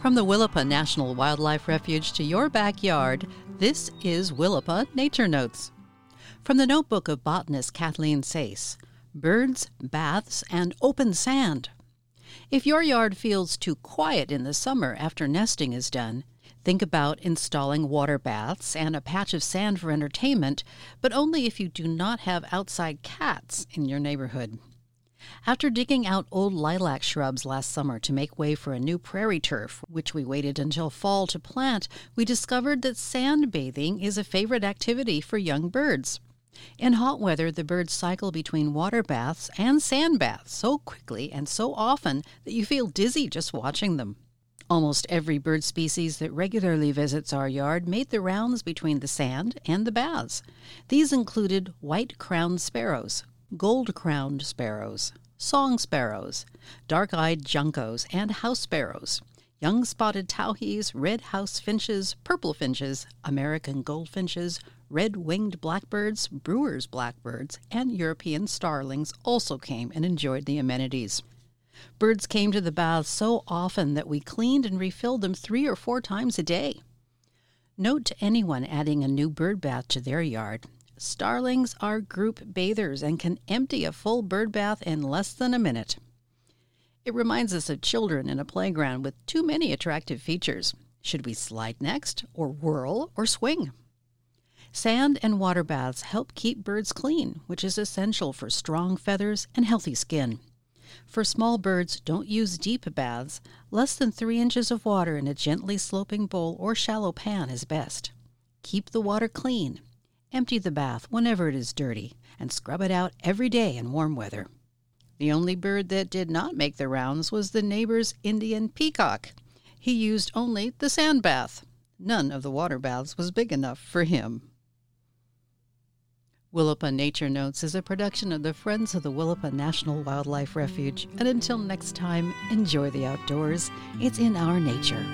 From the Willapa National Wildlife Refuge to your backyard, this is Willapa Nature Notes. From the notebook of botanist Kathleen Sayce Birds, Baths, and Open Sand. If your yard feels too quiet in the summer after nesting is done, think about installing water baths and a patch of sand for entertainment, but only if you do not have outside cats in your neighborhood. After digging out old lilac shrubs last summer to make way for a new prairie turf, which we waited until fall to plant, we discovered that sand bathing is a favorite activity for young birds. In hot weather, the birds cycle between water baths and sand baths so quickly and so often that you feel dizzy just watching them. Almost every bird species that regularly visits our yard made the rounds between the sand and the baths. These included white crowned sparrows, gold crowned sparrows, song sparrows, dark eyed juncos, and house sparrows, young spotted towhees, red house finches, purple finches, American goldfinches, red winged blackbirds, brewer's blackbirds, and European starlings also came and enjoyed the amenities. Birds came to the baths so often that we cleaned and refilled them three or four times a day. Note to anyone adding a new bird bath to their yard Starlings are group bathers and can empty a full bird bath in less than a minute. It reminds us of children in a playground with too many attractive features. Should we slide next, or whirl, or swing? Sand and water baths help keep birds clean, which is essential for strong feathers and healthy skin. For small birds, don't use deep baths. Less than three inches of water in a gently sloping bowl or shallow pan is best. Keep the water clean Empty the bath whenever it is dirty and scrub it out every day in warm weather. The only bird that did not make the rounds was the neighbor's Indian peacock. He used only the sand bath. None of the water baths was big enough for him. Willapa Nature Notes is a production of the Friends of the Willapa National Wildlife Refuge. And until next time, enjoy the outdoors. It's in our nature.